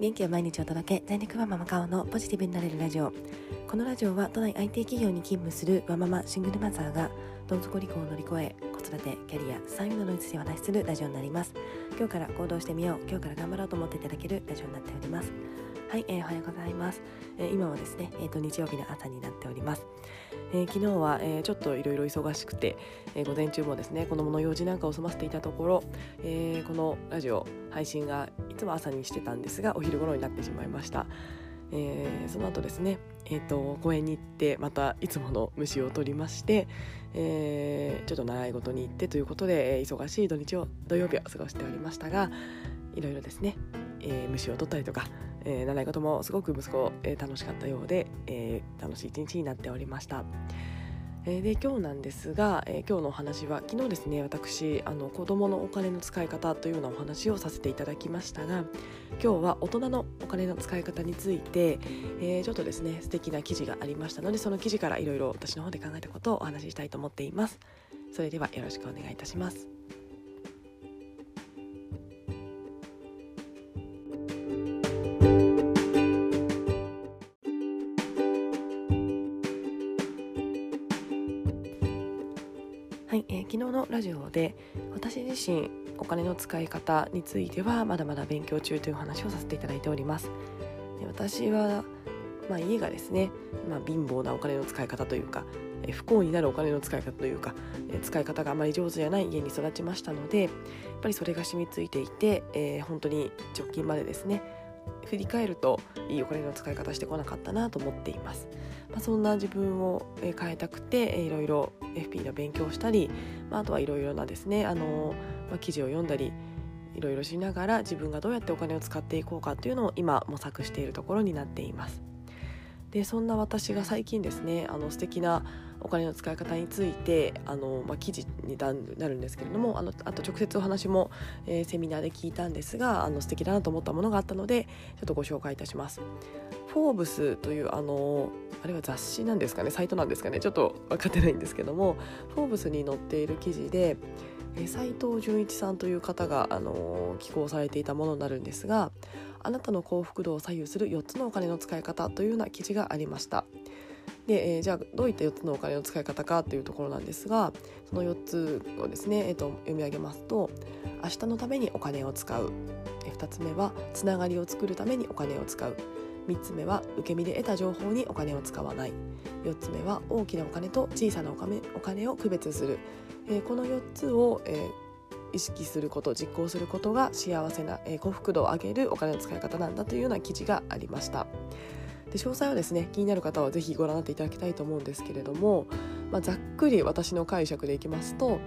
元気を毎日お届け在肉マママカオのポジティブになれるラジオ。このラジオは都内 IT 企業に勤務するワママシングルマザーがどん底離婚を乗り越え子育てキャリア産業のについて話するラジオになります。今日から行動してみよう。今日から頑張ろうと思っていただけるラジオになっております。はい、えー、おはようございます、えー、今はですね、えーと、日曜日の朝になっております、えー、昨日は、えー、ちょっといろいろ忙しくて、えー、午前中もですね子供の用事なんかを済ませていたところ、えー、このラジオ配信がいつも朝にしてたんですがお昼頃になってしまいました、えー、その後ですね、えーと、公園に行ってまたいつもの虫を取りまして、えー、ちょっと習い事に行ってということで、えー、忙しい土日を土曜日を過ごしておりましたがいろいろですね、えー、虫を取ったりとかえー、習い事もすごく息子、えー、楽しかったようで、えー、楽しい一日になっておりました。えで今日なんですが、え今日のお話は昨日ですね私あの子どものお金の使い方というようなお話をさせていただきましたが今日は大人のお金の使い方について、えちょっとですね素敵な記事がありましたのでその記事からいろいろ私の方で考えたことをお話ししたいと思っています。それではよろしくお願いいたします。日のラジオで私自身お金の使い方についてはまだまだ勉強中という話をさせていただいております。で私は、まあ、家がですね、まあ、貧乏なお金の使い方というか不幸になるお金の使い方というか使い方があまり上手じゃない家に育ちましたのでやっぱりそれが染みついていて、えー、本当に直近までですね振り返るといいお金の使い方してこなかったなと思っています、まあ、そんな自分を変えたくていろいろ FP の勉強をしたり、まあ、あとはいろいろなですねあの、まあ、記事を読んだりいろいろしながら自分がどうやってお金を使っていこうかというのを今模索しているところになっていますでそんな私が最近ですねあの素敵なお金の使い方についてあの、まあ、記事になるんですけれどもあのあと直接お話も、えー、セミナーで聞いたんですがあの素敵だなと思ったものがあったのでちょっとご紹介いたします。フォーブスというあのあれは雑誌なんですかね？サイトなんですかね？ちょっと分かってないんですけどもフォーブスに載っている記事で斉藤純一さんという方があの寄稿されていたものになるんですがあなたの幸福度を左右する4つのお金の使い方というような記事がありました。で、えー、じゃあどういった4つのお金の使い方かというところなんですがその4つをですね、えーと、読み上げますと明日のためにお金を使う。2つ目はつながりを作るためにお金を使う。3つ目は受け身で得た情報にお金を使わない4つ目は大きなお金と小さなお金お金を区別する、えー、この4つを、えー意識すること実行することが幸せな、えー、幸福度を上げるお金の使い方なんだというような記事がありました。で詳細はですね気になる方は是非ご覧になっていただきたいと思うんですけれども、まあ、ざっくり私の解釈でいきますと、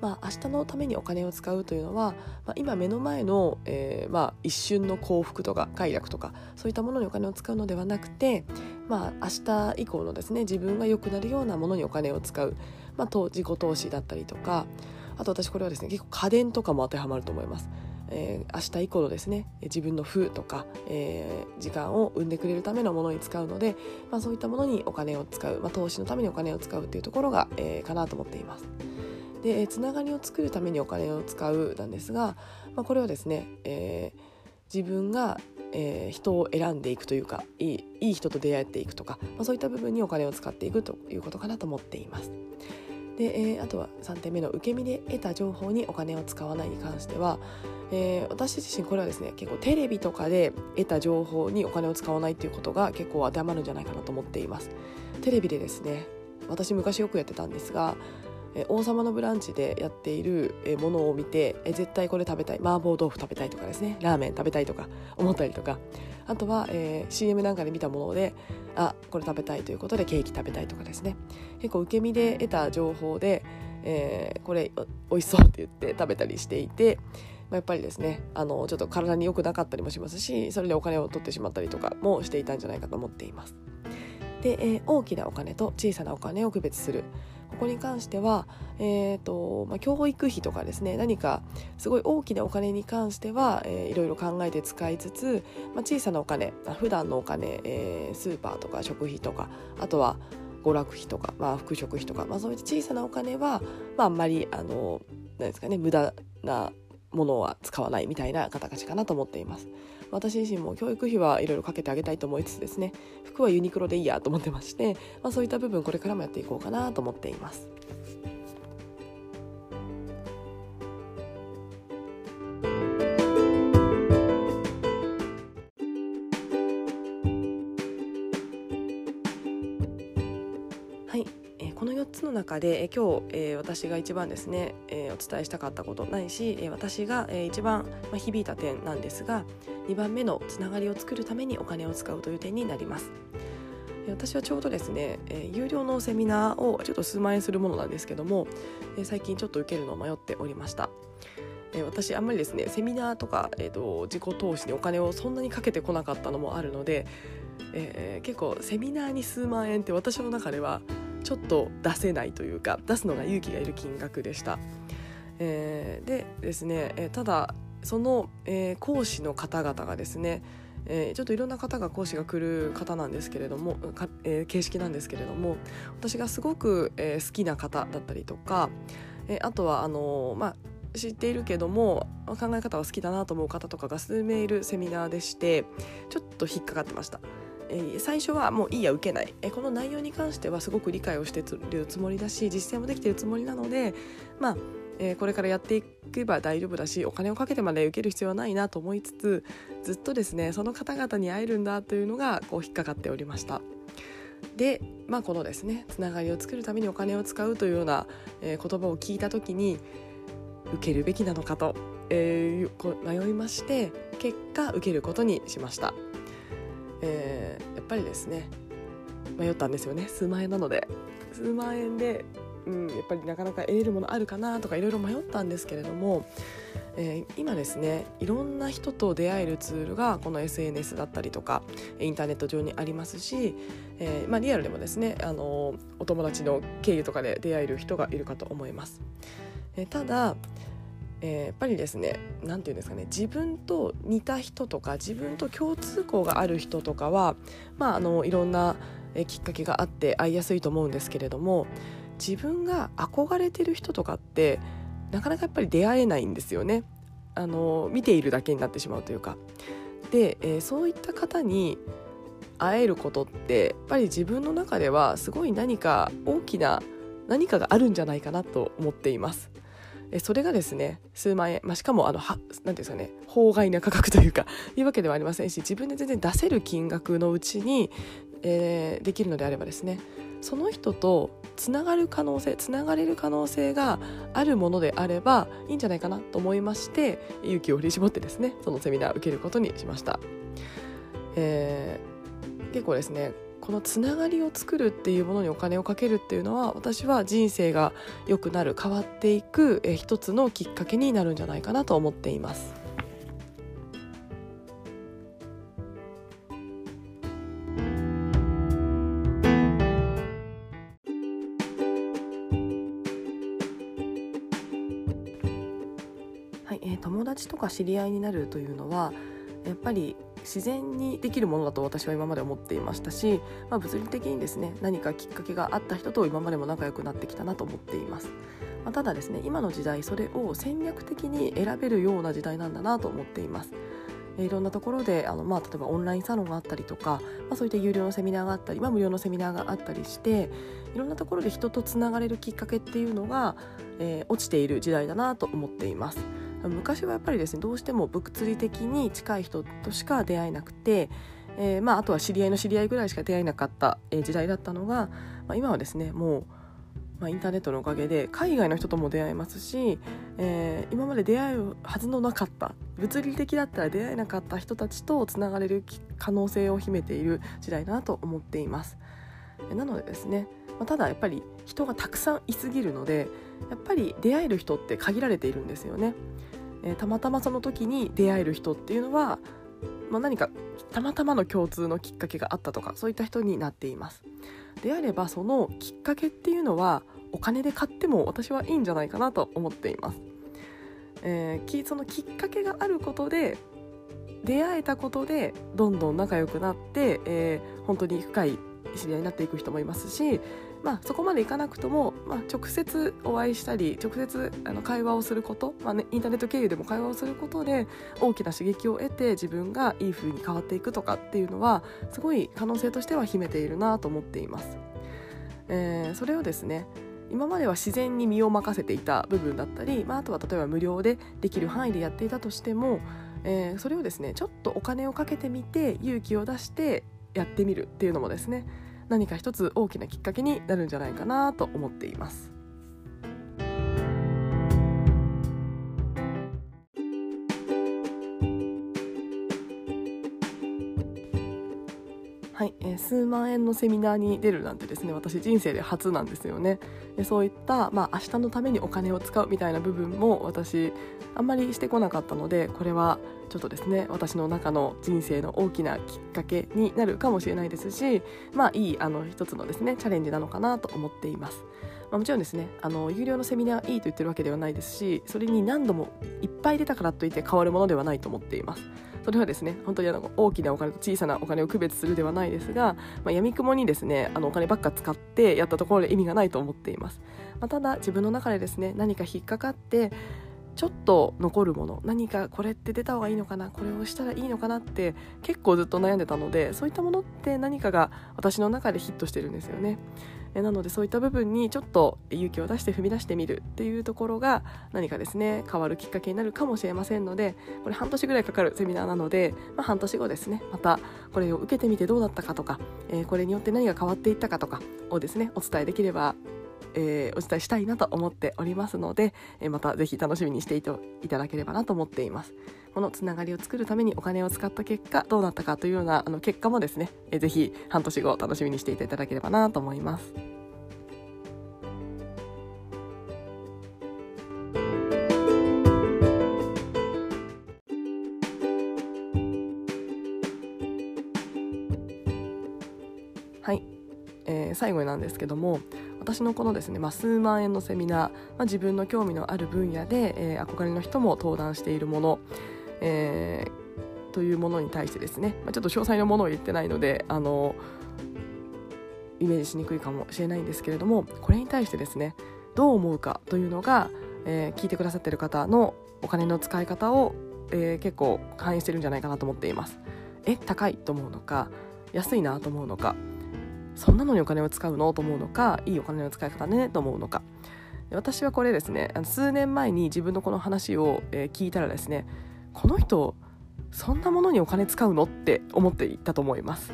まあ、明日のためにお金を使うというのは、まあ、今目の前の、えー、まあ、一瞬の幸福とか快楽とかそういったものにお金を使うのではなくて、まあ、明日以降のですね自分が良くなるようなものにお金を使う、まあ、自己投資だったりとかあと私これはですね結構家電とかも当てはまると思います。えー、明日以降のですね自分の負とか、えー、時間を生んでくれるためのものに使うので、まあ、そういったものにお金を使う、まあ、投資のためにお金を使うっていうところが、えー、かなと思っています。でつながりを作るためにお金を使うなんですが、まあ、これはですね、えー、自分が、えー、人を選んでいくというかいいいい人と出会えていくとか、まあ、そういった部分にお金を使っていくということかなと思っています。で、えー、あとは3点目の受け身で得た情報にお金を使わないに関しては、えー、私自身これはですね結構テレビとかで得た情報にお金を使わないっていうことが結構当てはまるんじゃないかなと思っています。テレビでですね私昔よくやってたんですが王様のブランチでやっているものを見て絶対これ食べたい。麻婆豆腐食べたいとかですね。ラーメン食べたいとか思ったりとか。あとは、えー、CM なんかで見たものであこれ食べたいということでケーキ食べたいとかですね。結構受け身で得た情報で、えー、これ美味しそうって言って食べたりしていてやっぱりですねあのちょっと体に良くなかったりもしますしそれでお金を取ってしまったりとかもしていたんじゃないかと思っています。で、えー、大きなお金と小さなお金を区別する。ここに関しては、えーとまあ、教育費とかですね何かすごい大きなお金に関しては、えー、いろいろ考えて使いつつ、まあ、小さなお金普段のお金、えー、スーパーとか食費とかあとは娯楽費とか、まあ、服飾費とか、まあ、そういった小さなお金は、まあ、あんまりあのなんですかね無駄なものは使わないみたいな形かなと思っています。私自身も教育費はいろいろかけてあげたいと思いつつですね服はユニクロでいいやと思ってまして、まあ、そういった部分これからもやっていこうかなと思っています。中で、え今日、え私が一番ですね、えお伝えしたかったことないし、え私が、え一番、ま響いた点なんですが2番目のつながりを作るためにお金を使うという点になります。私はちょうどですね、え有料のセミナーをちょっと数万円するものなんですけども、え最近ちょっと受けるのを迷っておりました。え私あんまりですねセミナーとか、えーと、自己投資にお金をそんなにかけてこなかったのもあるので、えー、結構セミナーに数万円って私の中ではちょっと出せないというか出すのが勇気がいる金額でした。えー、でですね、えー、ただその、えー、講師の方々がですねえー、ちょっといろんな方が講師が来る方なんですけれども、えー、形式なんですけれども私がすごく、えー、好きな方だったりとか、えあとはあのまあ知っているけども考え方は好きだなと思う方とかが数名いるセミナーでしてちょっと引っかかってました。え、最初はもういいや受けない、え、この内容に関してはすごく理解をしてるつもりだし実践もできてるつもりなのでまあえ、これからやっていけば大丈夫だしお金をかけてまで受ける必要はないなと思いつつずっとですねその方々に会えるんだというのがこう引っかかっておりました。で、まあ、このですねつながりを作るためにお金を使うというような、え、言葉を聞いた時に受けるべきなのかと、えー、迷いまして結果受けることにしました。えー、やっぱりですね迷ったんですよね数万円なので数万円で、うん、やっぱりなかなか得れるものあるかなとかいろいろ迷ったんですけれども、えー、今ですねいろんな人と出会えるツールがこの SNS だったりとかインターネット上にありますし、えー、まあ、リアルでもですねあのお友達の経由とかで出会える人がいるかと思います。えただえー、やっぱりですね何て言うんですかね自分と似た人とか自分と共通項がある人とかはまああのいろんなきっかけがあって会いやすいと思うんですけれども自分が憧れてる人とかってなかなかやっぱり出会えないんですよね。あの見ているだけになってしまうというか。で、えー、そういった方に会えることってやっぱり自分の中ではすごい何か大きな何かがあるんじゃないかなと思っています。えそれがですね数万円、まあ、しかもあのはなんですかね法外な価格というか いうわけではありませんし自分で全然出せる金額のうちに、えー、できるのであればですねその人とつながる可能性つながれる可能性があるものであればいいんじゃないかなと思いまして勇気を振り絞ってですねそのセミナーを受けることにしました。えー、結構ですねこのつながりを作るっていうものにお金をかけるっていうのは私は人生が良くなる変わっていくえ一つのきっかけになるんじゃないかなと思っています。はいえー、友達とか知り合いになるというのはやっぱり自然にできるものだと私は今まで思っていましたし、まあ、物理的にですね何かきっかけがあった人と今までも仲良くなってきたなと思っています、まあ、ただですね今の時代それを戦略的に選べるような時代なんだなと思っていますいろんなところであの、まあ、例えばオンラインサロンがあったりとか、まあ、そういった有料のセミナーがあったり、まあ、無料のセミナーがあったりしていろんなところで人とつながれるきっかけっていうのが、えー、落ちている時代だなと思っています。昔はやっぱりですねどうしても物理的に近い人としか出会えなくて、えー、まあ、あとは知り合いの知り合いぐらいしか出会えなかった、時代だったのが、まあ、今はですねもう、まあ、インターネットのおかげで海外の人とも出会えますし、えー、今まで出会うはずのなかった物理的だったら出会えなかった人たちとつながれる可能性を秘めている時代だなと思っています。なのでですね、ま、ただやっぱり人がたくさんいすぎるのでやっぱり出会える人って限られているんですよね。えー、たまたまその時に出会える人っていうのは、まあ、何かたまたまの共通のきっかけがあったとかそういった人になっています。であればそのきっかけっていうのはお金で買っても私はいいんじゃないかなと思っています。えー、そのきっかけがあることで出会えたことでどんどん仲良くなって、えー、本当に深い知り合いになっていく人もいますしまあ、そこまでいかなくとも、まあ、直接お会いしたり直接あの会話をすること、まあね、インターネット経由でも会話をすることで大きな刺激を得て自分がいい風に変わっていくとかっていうのはすごい可能性としては秘めているなと思っています。えー、それをですね今までは自然に身を任せていた部分だったり、まあ、あとは例えば無料でできる範囲でやっていたとしても、えー、それをですねちょっとお金をかけてみて勇気を出してやってみるっていうのもですね何か一つ大きなきっかけになるんじゃないかなと思っています。数万円のセミナーに出るなんてですね私人生で初なんですよねでそういった、まあ、明日のためにお金を使うみたいな部分も私あんまりしてこなかったのでこれはちょっとですね私の中の人生の大きなきっかけになるかもしれないですしまあいいあの一つのですねチャレンジなのかなと思っています。まあ、もちろんですねあの有料のセミナーいいと言ってるわけではないですしそれに何度もいっぱい出たからといって変わるものではないと思っています。それはですね本当にあの大きなお金と小さなお金を区別するではないですが、まあ、闇雲にですねあのお金ばっか使ってやったところで意味がないと思っています、まあ、ただ自分の中でですね何か引っかかってちょっと残るもの何かこれって出た方がいいのかなこれをしたらいいのかなって結構ずっと悩んでたのでそういったものって何かが私の中でヒットしてるんですよね。なのでそういった部分にちょっと勇気を出して踏み出してみるっていうところが何かですね変わるきっかけになるかもしれませんのでこれ半年ぐらいかかるセミナーなので、まあ、半年後ですねまたこれを受けてみてどうだったかとか、えー、これによって何が変わっていったかとかをですねお伝えできればえー、お伝えしたいなと思っておりますので、えー、またぜひ楽しみにしていただければなと思っています。このつながりを作るためにお金を使った結果どうなったかというようなあの結果もですね、えー、ぜひ半年後楽しみにしていただければなと思います。はい、え、最後なんですけども私のこのですね、まあ、数万円のセミナー、まあ、自分の興味のある分野で、えー、憧れの人も登壇しているもの、えー、というものに対してですね、まあ、ちょっと詳細なものを言ってないのであのイメージしにくいかもしれないんですけれどもこれに対してですねどう思うかというのが、えー、聞いてくださっている方のお金の使い方を、えー、結構反映してるんじゃないかなと思っています。え高いと思うのか安いなと思うのかそんなのにお金を使うのと思うのかいいお金の使い方ねと思うのか私はこれですね数年前に自分のこの話を、え聞いたらですねこの人そんなものにお金使うのって思っていたと思います、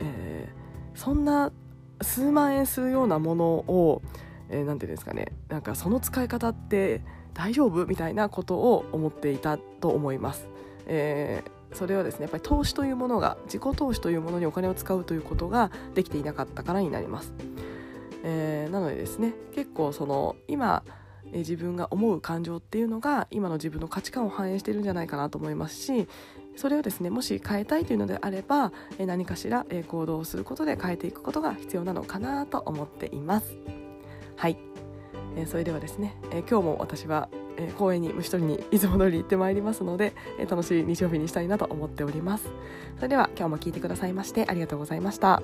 えー、そんな数万円するようなものを何、えー、て言うんですかね。なんかその使い方って大丈夫みたいなことを思っていたと思います、えーそれはですねやっぱり投資というものが自己投資というものにお金を使うということができていなかったからになります、えー、なのでですね結構その今え自分が思う感情っていうのが今の自分の価値観を反映してるんじゃないかなと思いますしそれをですねもし変えたいというのであればえ何かしらえ行動をすることで変えていくことが必要なのかなと思っています。はい、えそれではですねえ今日も私はえ、公園に虫取りにいつも通り行ってまいりますので、え、楽しい日曜日にしたいなと思っております。それでは今日も聞いてくださいましてありがとうございました。